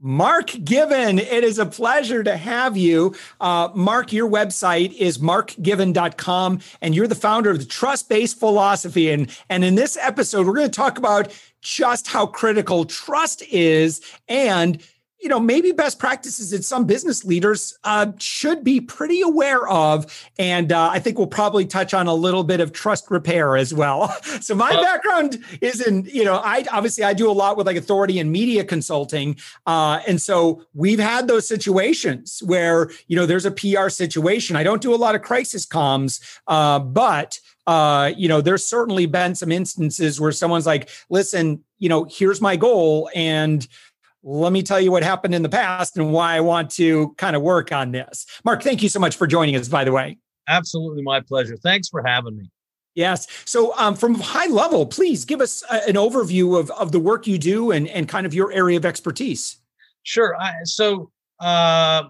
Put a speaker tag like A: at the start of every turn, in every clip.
A: Mark Given, it is a pleasure to have you. Uh, Mark, your website is markgiven.com, and you're the founder of the Trust Based Philosophy. And, and in this episode, we're going to talk about just how critical trust is and you know, maybe best practices that some business leaders uh, should be pretty aware of. And uh, I think we'll probably touch on a little bit of trust repair as well. so my uh, background is in, you know, I obviously I do a lot with like authority and media consulting. Uh, and so we've had those situations where, you know, there's a PR situation. I don't do a lot of crisis comms, uh, but uh, you know, there's certainly been some instances where someone's like, listen, you know, here's my goal. And let me tell you what happened in the past and why I want to kind of work on this. Mark, thank you so much for joining us, by the way.
B: Absolutely my pleasure. Thanks for having me.
A: Yes. So, um, from high level, please give us a, an overview of, of the work you do and, and kind of your area of expertise.
B: Sure. I, so, uh,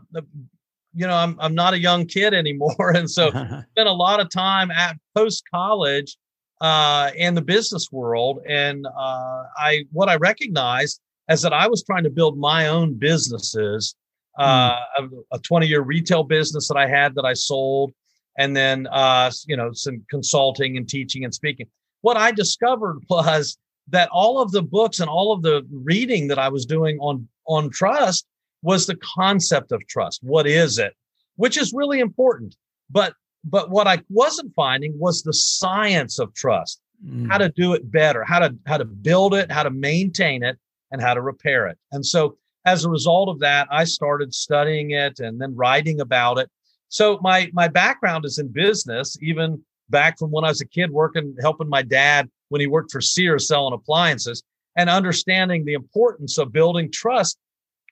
B: you know, I'm, I'm not a young kid anymore. And so, spent a lot of time at post college uh, in the business world. And uh, I, what I recognized as that I was trying to build my own businesses, uh, mm. a 20 year retail business that I had that I sold, and then, uh, you know, some consulting and teaching and speaking. What I discovered was that all of the books and all of the reading that I was doing on, on trust was the concept of trust. What is it? Which is really important. But, but what I wasn't finding was the science of trust, mm. how to do it better, how to, how to build it, how to maintain it and how to repair it. And so as a result of that, I started studying it and then writing about it. So my my background is in business, even back from when I was a kid working helping my dad when he worked for Sears selling appliances and understanding the importance of building trust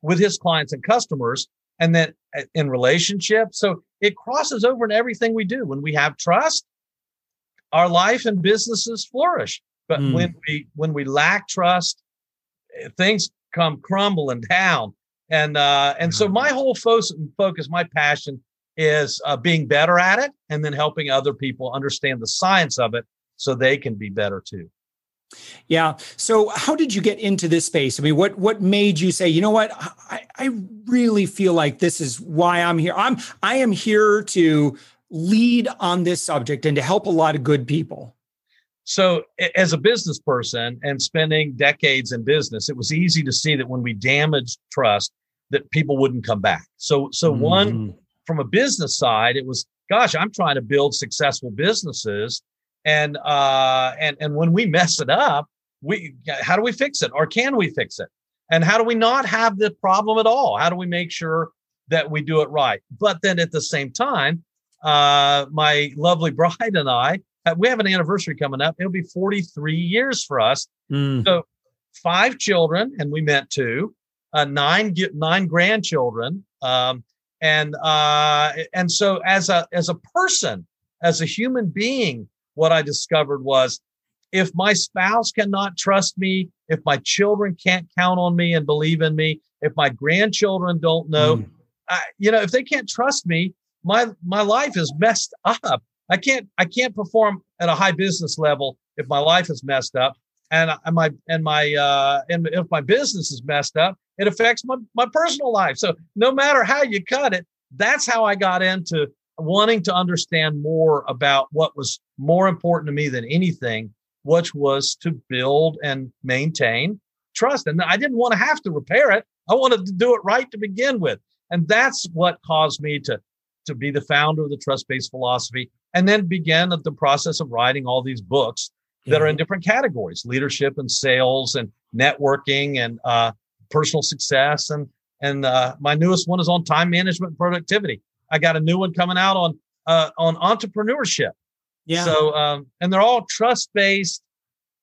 B: with his clients and customers and then uh, in relationships. So it crosses over in everything we do. When we have trust, our life and businesses flourish. But mm. when we when we lack trust, things come crumbling down. And uh, and so my whole focus, focus, my passion is uh, being better at it, and then helping other people understand the science of it, so they can be better too.
A: Yeah. So, how did you get into this space? I mean, what what made you say, you know what, I, I really feel like this is why I'm here. I'm I am here to lead on this subject and to help a lot of good people.
B: So, as a business person and spending decades in business, it was easy to see that when we damaged trust, that people wouldn't come back. So, so mm-hmm. one from a business side, it was, gosh, I'm trying to build successful businesses, and uh, and and when we mess it up, we how do we fix it, or can we fix it, and how do we not have the problem at all? How do we make sure that we do it right? But then at the same time, uh, my lovely bride and I uh, we have an anniversary coming up. It'll be 43 years for us. Mm. So five children, and we meant to, uh, nine nine grandchildren, um, and uh, and so as a as a person, as a human being, what I discovered was if my spouse cannot trust me, if my children can't count on me and believe in me, if my grandchildren don't know, mm. I, you know, if they can't trust me, my my life is messed up. I can't I can't perform at a high business level if my life is messed up and, my and my uh and if my business is messed up it affects my, my personal life. So no matter how you cut it that's how i got into wanting to understand more about what was more important to me than anything which was to build and maintain trust. And i didn't want to have to repair it. I wanted to do it right to begin with. And that's what caused me to to be the founder of the trust based philosophy and then began the process of writing all these books that are in different categories leadership and sales and networking and uh, personal success and and uh, my newest one is on time management and productivity. I got a new one coming out on uh, on entrepreneurship. Yeah. So um, and they're all trust based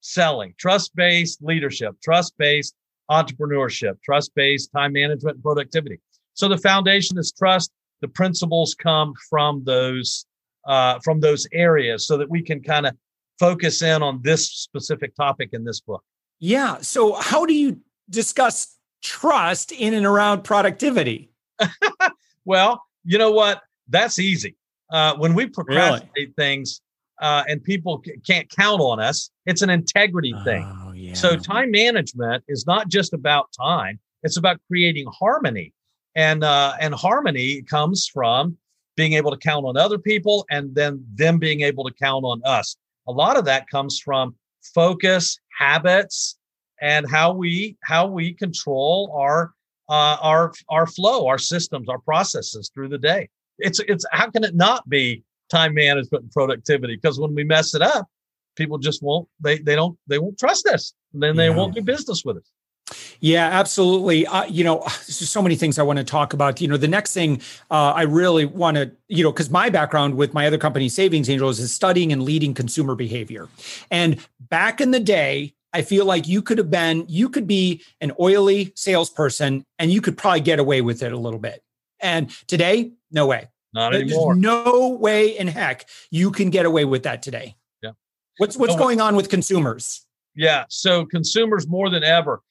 B: selling trust based leadership trust based entrepreneurship trust based time management and productivity. So the foundation is trust. The principles come from those uh, from those areas so that we can kind of focus in on this specific topic in this book.
A: Yeah. So, how do you discuss trust in and around productivity?
B: well, you know what? That's easy. Uh, when we procrastinate really? things uh, and people c- can't count on us, it's an integrity thing. Oh, yeah. So, time management is not just about time; it's about creating harmony, and uh, and harmony comes from being able to count on other people and then them being able to count on us. A lot of that comes from focus, habits, and how we how we control our uh, our our flow, our systems, our processes through the day. It's it's how can it not be time management and productivity? Because when we mess it up, people just won't they they don't they won't trust us, and then they yeah. won't do business with us.
A: Yeah, absolutely. Uh, you know, there's so many things I want to talk about. You know, the next thing uh, I really want to, you know, because my background with my other company, Savings Angels, is studying and leading consumer behavior. And back in the day, I feel like you could have been, you could be an oily salesperson and you could probably get away with it a little bit. And today, no way.
B: Not anymore.
A: There's no way in heck you can get away with that today.
B: Yeah.
A: What's what's going on with consumers?
B: Yeah. So consumers more than ever,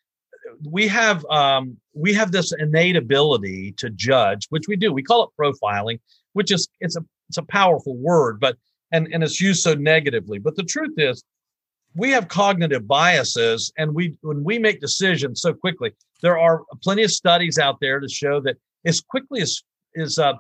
B: we have um, we have this innate ability to judge, which we do. We call it profiling, which is it's a it's a powerful word, but and and it's used so negatively. But the truth is, we have cognitive biases and we when we make decisions so quickly there are plenty of studies out there to show that as quickly as is uh,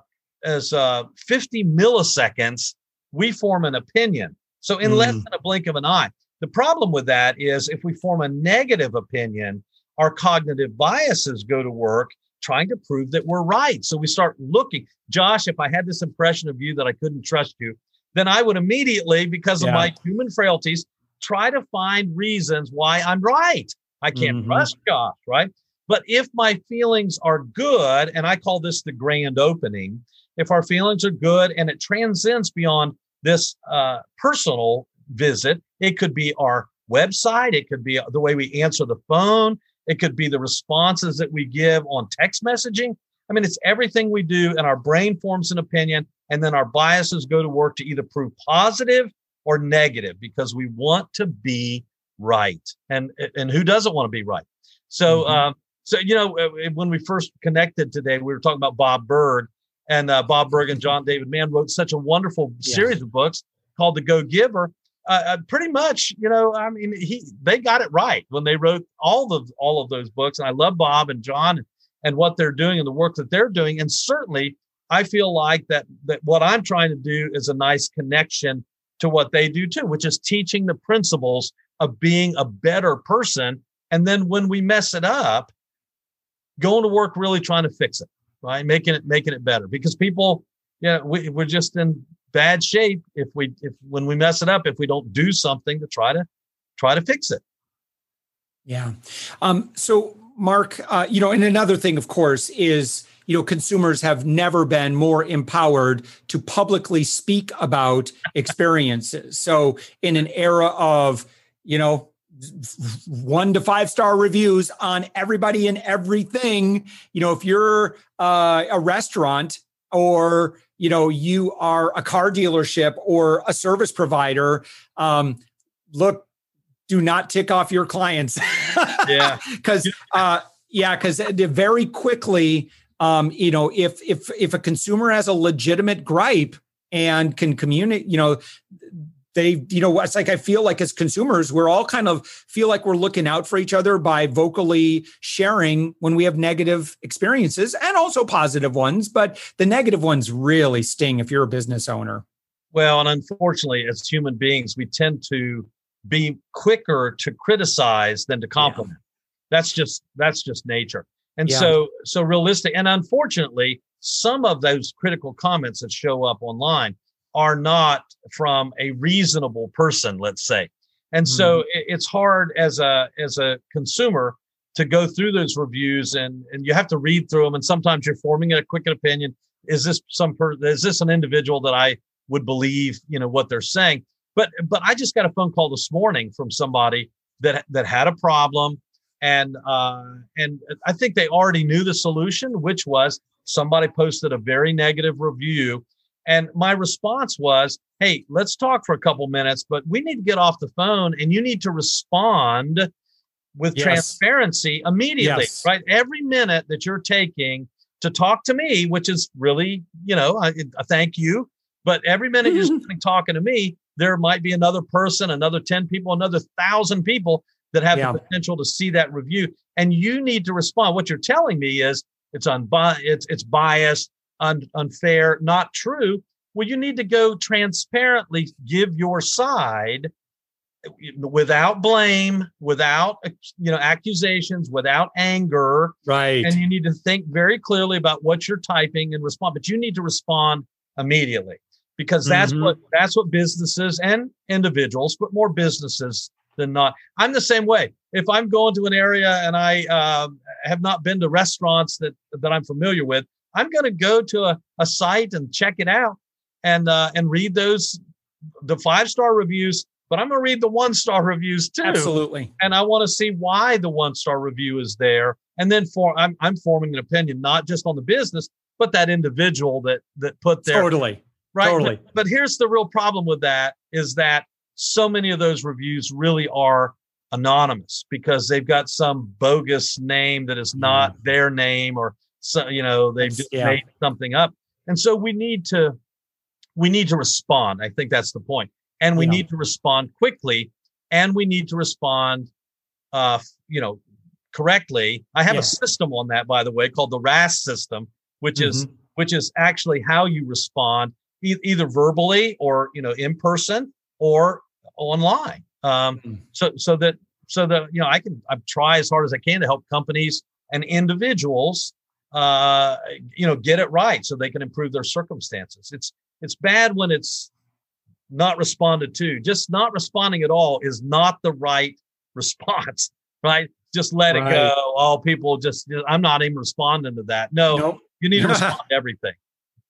B: as uh, 50 milliseconds we form an opinion so in mm. less than a blink of an eye the problem with that is if we form a negative opinion our cognitive biases go to work trying to prove that we're right so we start looking josh if i had this impression of you that i couldn't trust you then i would immediately because of my human frailties try to find reasons why I'm right. I can't mm-hmm. trust Josh, right? But if my feelings are good, and I call this the grand opening, if our feelings are good and it transcends beyond this uh, personal visit, it could be our website, it could be the way we answer the phone, it could be the responses that we give on text messaging. I mean, it's everything we do, and our brain forms an opinion, and then our biases go to work to either prove positive or negative because we want to be right. And and who doesn't want to be right? So mm-hmm. um, so you know uh, when we first connected today, we were talking about Bob Burg, and uh, Bob Burg and John David Mann wrote such a wonderful yes. series of books called The Go Giver. Uh, uh, pretty much, you know, I mean, he they got it right when they wrote all of all of those books, and I love Bob and John and what they're doing and the work that they're doing, and certainly I feel like that that what I'm trying to do is a nice connection to what they do too, which is teaching the principles of being a better person. And then when we mess it up, going to work really trying to fix it, right? Making it making it better because people, yeah, we, we're just in bad shape if we if when we mess it up if we don't do something to try to try to fix it.
A: Yeah. Um, so Mark, uh, you know, and another thing, of course, is you know consumers have never been more empowered to publicly speak about experiences so in an era of you know one to five star reviews on everybody and everything you know if you're uh, a restaurant or you know you are a car dealership or a service provider um, look do not tick off your clients.
B: Yeah.
A: Because uh, yeah because very quickly um, you know, if if if a consumer has a legitimate gripe and can communicate, you know, they, you know, it's like I feel like as consumers, we're all kind of feel like we're looking out for each other by vocally sharing when we have negative experiences and also positive ones, but the negative ones really sting if you're a business owner.
B: Well, and unfortunately, as human beings, we tend to be quicker to criticize than to compliment. Yeah. That's just that's just nature. And yeah. so, so realistic. And unfortunately, some of those critical comments that show up online are not from a reasonable person, let's say. And mm-hmm. so it's hard as a, as a consumer to go through those reviews and, and you have to read through them. And sometimes you're forming a quick opinion. Is this some per, is this an individual that I would believe, you know, what they're saying? But, but I just got a phone call this morning from somebody that, that had a problem and uh, and I think they already knew the solution, which was somebody posted a very negative review. And my response was, hey, let's talk for a couple minutes, but we need to get off the phone and you need to respond with yes. transparency immediately, yes. right? Every minute that you're taking to talk to me, which is really, you know, a, a thank you. But every minute you're talking to me, there might be another person, another 10 people, another thousand people that have yeah. the potential to see that review. And you need to respond. What you're telling me is it's unbi- it's it's biased, un- unfair, not true. Well, you need to go transparently give your side without blame, without you know accusations, without anger.
A: Right.
B: And you need to think very clearly about what you're typing and respond. But you need to respond immediately because that's mm-hmm. what that's what businesses and individuals, but more businesses than not. I'm the same way. If I'm going to an area and I uh, have not been to restaurants that that I'm familiar with, I'm going to go to a, a site and check it out and uh, and read those the five star reviews. But I'm going to read the one star reviews too.
A: Absolutely.
B: And I want to see why the one star review is there. And then for I'm I'm forming an opinion not just on the business, but that individual that that put there.
A: Totally.
B: Right.
A: Totally.
B: But, but here's the real problem with that is that so many of those reviews really are anonymous because they've got some bogus name that is not mm. their name or so you know they've just yeah. made something up and so we need to we need to respond i think that's the point and we yeah. need to respond quickly and we need to respond uh you know correctly i have yeah. a system on that by the way called the ras system which mm-hmm. is which is actually how you respond e- either verbally or you know in person or online. Um, mm-hmm. So so that so that you know I can I try as hard as I can to help companies and individuals uh, you know get it right so they can improve their circumstances. It's it's bad when it's not responded to. Just not responding at all is not the right response, right? Just let right. it go. All people just I'm not even responding to that. No, nope. you need to respond to everything.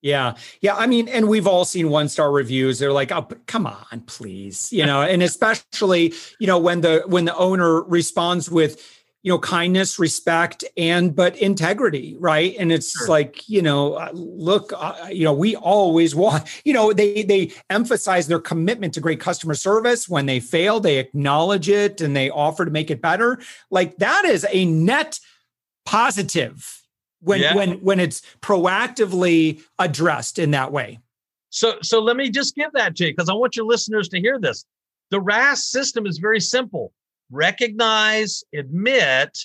A: Yeah. Yeah. I mean, and we've all seen one star reviews. They're like, oh, come on, please. You know, and especially, you know, when the when the owner responds with, you know, kindness, respect, and but integrity, right? And it's sure. like, you know, uh, look, uh, you know, we always want, you know, they they emphasize their commitment to great customer service. When they fail, they acknowledge it and they offer to make it better. Like that is a net positive when yeah. when when it's proactively addressed in that way.
B: So so let me just give that to you because I want your listeners to hear this. The RAS system is very simple. Recognize, admit,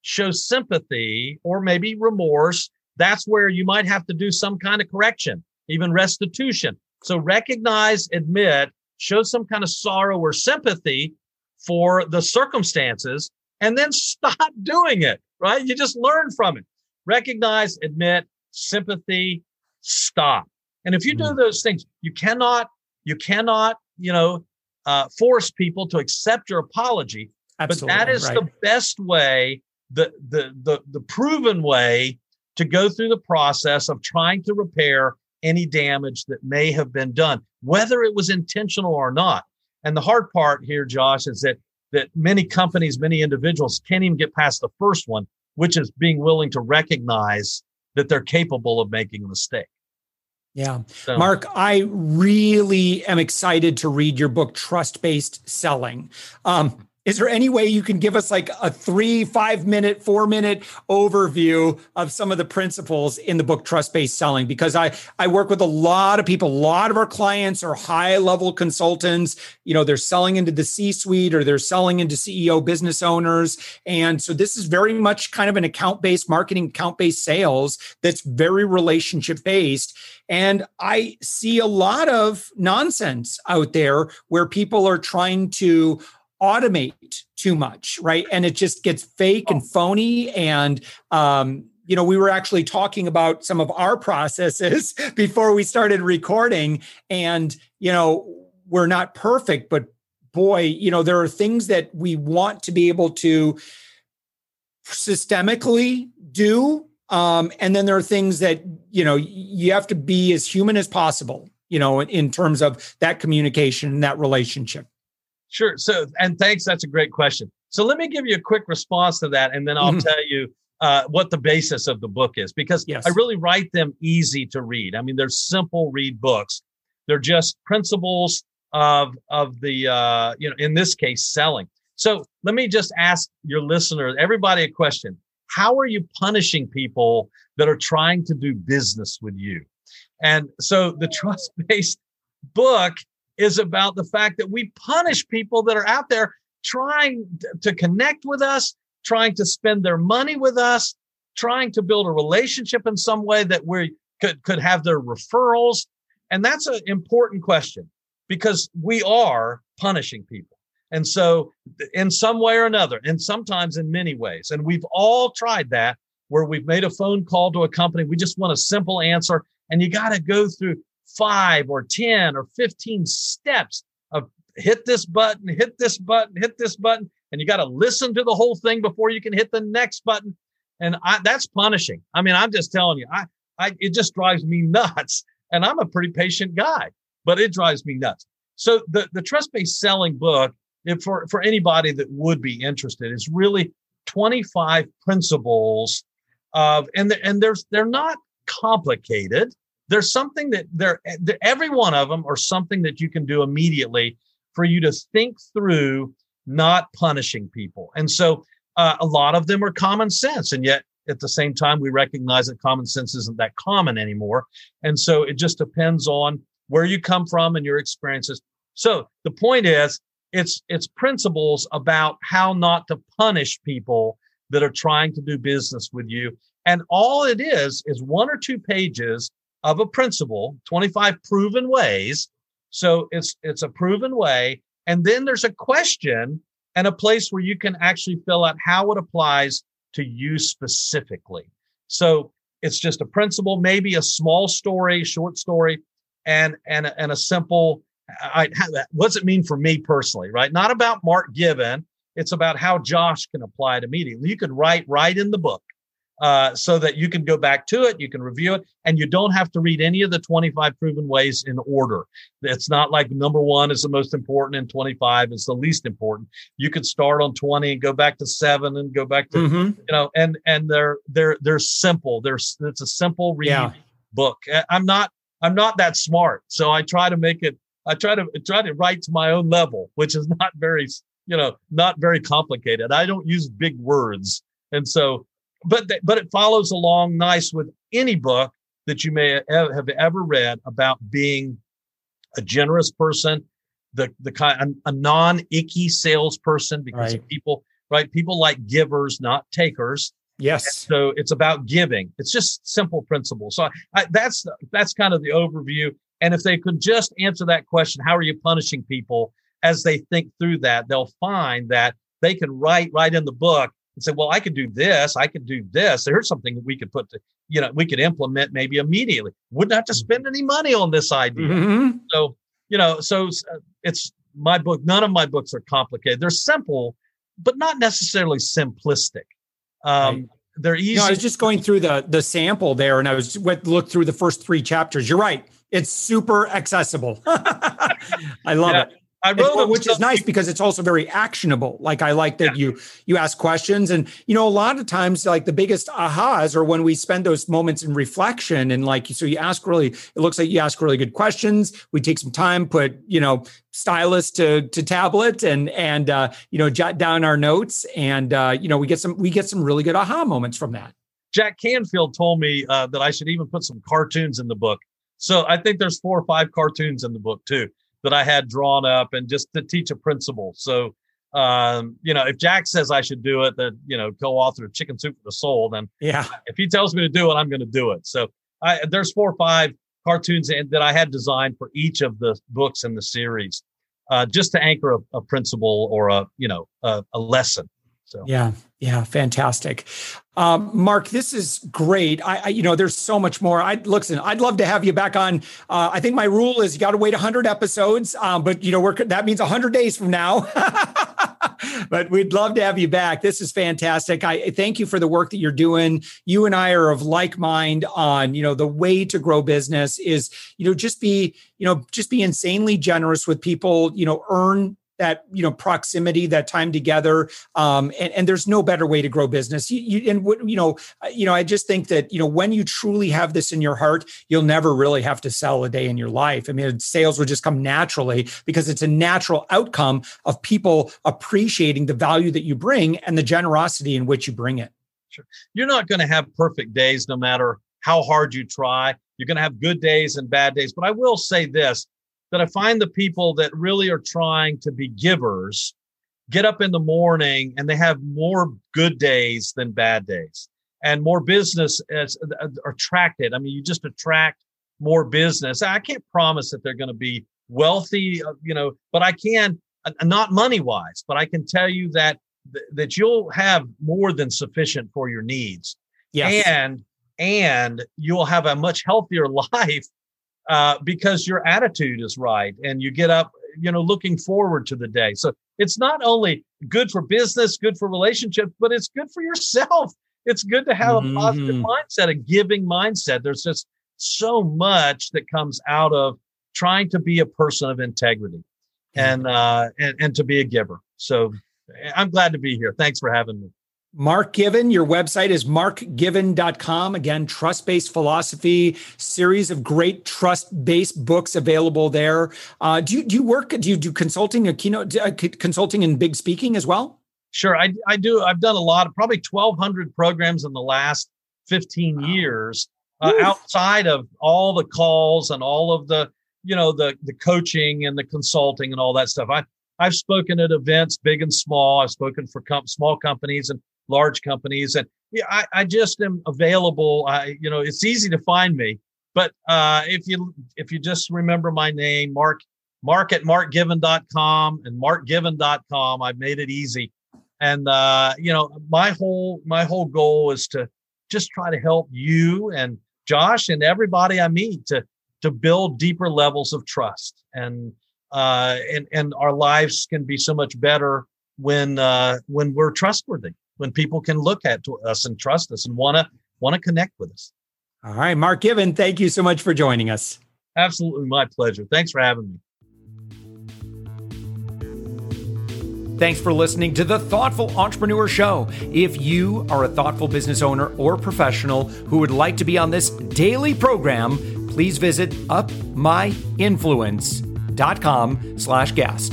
B: show sympathy or maybe remorse. That's where you might have to do some kind of correction, even restitution. So recognize, admit, show some kind of sorrow or sympathy for the circumstances and then stop doing it, right? You just learn from it recognize, admit, sympathy, stop. And if you do mm-hmm. those things, you cannot, you cannot, you know, uh, force people to accept your apology. Absolutely, but that is right. the best way, the, the the the proven way to go through the process of trying to repair any damage that may have been done, whether it was intentional or not. And the hard part here, Josh, is that that many companies, many individuals can't even get past the first one which is being willing to recognize that they're capable of making a mistake.
A: Yeah. So. Mark, I really am excited to read your book, Trust Based Selling. Um, is there any way you can give us like a three, five minute, four minute overview of some of the principles in the book Trust Based Selling? Because I, I work with a lot of people. A lot of our clients are high level consultants. You know, they're selling into the C suite or they're selling into CEO business owners. And so this is very much kind of an account based marketing, account based sales that's very relationship based. And I see a lot of nonsense out there where people are trying to automate too much, right? And it just gets fake and phony. And, um, you know, we were actually talking about some of our processes before we started recording. And, you know, we're not perfect, but boy, you know, there are things that we want to be able to systemically do. Um, and then there are things that, you know, you have to be as human as possible, you know, in terms of that communication and that relationship.
B: Sure. So, and thanks. That's a great question. So, let me give you a quick response to that, and then I'll mm-hmm. tell you uh, what the basis of the book is because yes. I really write them easy to read. I mean, they're simple read books. They're just principles of of the uh, you know in this case selling. So let me just ask your listeners, everybody, a question: How are you punishing people that are trying to do business with you? And so the trust based book is about the fact that we punish people that are out there trying to connect with us, trying to spend their money with us, trying to build a relationship in some way that we could, could have their referrals. And that's an important question because we are punishing people. And so, in some way or another, and sometimes in many ways, and we've all tried that where we've made a phone call to a company, we just want a simple answer, and you got to go through five or 10 or 15 steps of hit this button, hit this button, hit this button, and you got to listen to the whole thing before you can hit the next button. And I, that's punishing. I mean, I'm just telling you, I, I, it just drives me nuts. And I'm a pretty patient guy, but it drives me nuts. So the, the trust-based selling book, for, for anybody that would be interested, is really 25 principles of, and, the, and there's, they're not complicated. There's something that they're, every one of them are something that you can do immediately for you to think through not punishing people. And so uh, a lot of them are common sense. And yet at the same time, we recognize that common sense isn't that common anymore. And so it just depends on where you come from and your experiences. So the point is, it's it's principles about how not to punish people that are trying to do business with you. And all it is is one or two pages of a principle, 25 proven ways. So it's it's a proven way and then there's a question and a place where you can actually fill out how it applies to you specifically. So it's just a principle, maybe a small story, short story, and and and a simple. I, does it mean for me personally, right? Not about Mark Given. It's about how Josh can apply it immediately. You could write right in the book uh, so that you can go back to it, you can review it, and you don't have to read any of the 25 proven ways in order. It's not like number one is the most important and 25 is the least important. You could start on 20 and go back to seven and go back to mm-hmm. you know, and and they're they're they're simple. There's it's a simple read yeah. book. I'm not I'm not that smart, so I try to make it. I try to try to write to my own level, which is not very you know not very complicated. I don't use big words, and so but but it follows along nice with any book that you may have ever read about being a generous person, the the kind a, non icky salesperson because right. people right people like givers not takers.
A: Yes.
B: And so it's about giving. It's just simple principles. So I, that's that's kind of the overview. And if they could just answer that question, how are you punishing people? As they think through that, they'll find that they can write right in the book and say, well, I could do this, I could do this. There's something that we could put to, you know, we could implement maybe immediately. Wouldn't have to spend any money on this idea. Mm-hmm. So, you know, so uh, it's my book. None of my books are complicated. They're simple, but not necessarily simplistic. Um, right. They're easy.
A: Know, I was just going through the the sample there, and I was went looked through the first three chapters. You're right; it's super accessible. I love yeah. it. I wrote which is nice because it's also very actionable. Like I like that yeah. you you ask questions, and you know a lot of times like the biggest ahas are when we spend those moments in reflection and like so you ask really it looks like you ask really good questions. We take some time, put you know stylus to to tablet, and and uh, you know jot down our notes, and uh, you know we get some we get some really good aha moments from that.
B: Jack Canfield told me uh, that I should even put some cartoons in the book. So I think there's four or five cartoons in the book too that I had drawn up and just to teach a principle. So, um, you know, if Jack says I should do it, that, you know, co-author of Chicken Soup for the Soul, then
A: yeah,
B: if he tells me to do it, I'm going to do it. So I, there's four or five cartoons that I had designed for each of the books in the series, uh, just to anchor a, a, principle or a, you know, a, a lesson. So
A: yeah, yeah, fantastic. Um, Mark, this is great. I, I, you know, there's so much more. I listen. I'd love to have you back on. Uh, I think my rule is you got to wait 100 episodes, um, but you know, we're that means 100 days from now. but we'd love to have you back. This is fantastic. I thank you for the work that you're doing. You and I are of like mind on, you know, the way to grow business is, you know, just be, you know, just be insanely generous with people, you know, earn that you know proximity that time together um, and, and there's no better way to grow business. You, you, and you know you know i just think that you know when you truly have this in your heart you'll never really have to sell a day in your life. I mean sales will just come naturally because it's a natural outcome of people appreciating the value that you bring and the generosity in which you bring it.
B: Sure. you're not going to have perfect days no matter how hard you try. You're going to have good days and bad days. But i will say this that I find the people that really are trying to be givers get up in the morning and they have more good days than bad days and more business is uh, attracted. I mean, you just attract more business. I can't promise that they're going to be wealthy, uh, you know, but I can uh, not money wise, but I can tell you that that you'll have more than sufficient for your needs. Yes. And and you'll have a much healthier life uh, because your attitude is right and you get up, you know, looking forward to the day. So it's not only good for business, good for relationships, but it's good for yourself. It's good to have mm-hmm. a positive mindset, a giving mindset. There's just so much that comes out of trying to be a person of integrity and uh and, and to be a giver. So I'm glad to be here. Thanks for having me.
A: Mark Given, your website is markgiven.com. Again, trust based philosophy, series of great trust based books available there. Uh, do, you, do you work, do you do consulting, a keynote uh, consulting and big speaking as well?
B: Sure, I, I do. I've done a lot of probably 1,200 programs in the last 15 wow. years uh, outside of all the calls and all of the, you know, the, the coaching and the consulting and all that stuff. I, I've spoken at events, big and small. I've spoken for com- small companies and large companies. And yeah, I, I just am available. I, you know, it's easy to find me. But uh, if you if you just remember my name, Mark Mark at markgiven.com and markgiven.com, I've made it easy. And uh, you know, my whole my whole goal is to just try to help you and Josh and everybody I meet to to build deeper levels of trust and uh, and and our lives can be so much better when uh, when we're trustworthy when people can look at us and trust us and want to want to connect with us.
A: All right, Mark Given, thank you so much for joining us.
B: Absolutely my pleasure. Thanks for having me.
A: Thanks for listening to the Thoughtful Entrepreneur Show. If you are a thoughtful business owner or professional who would like to be on this daily program, please visit upmyinfluence.com slash guest.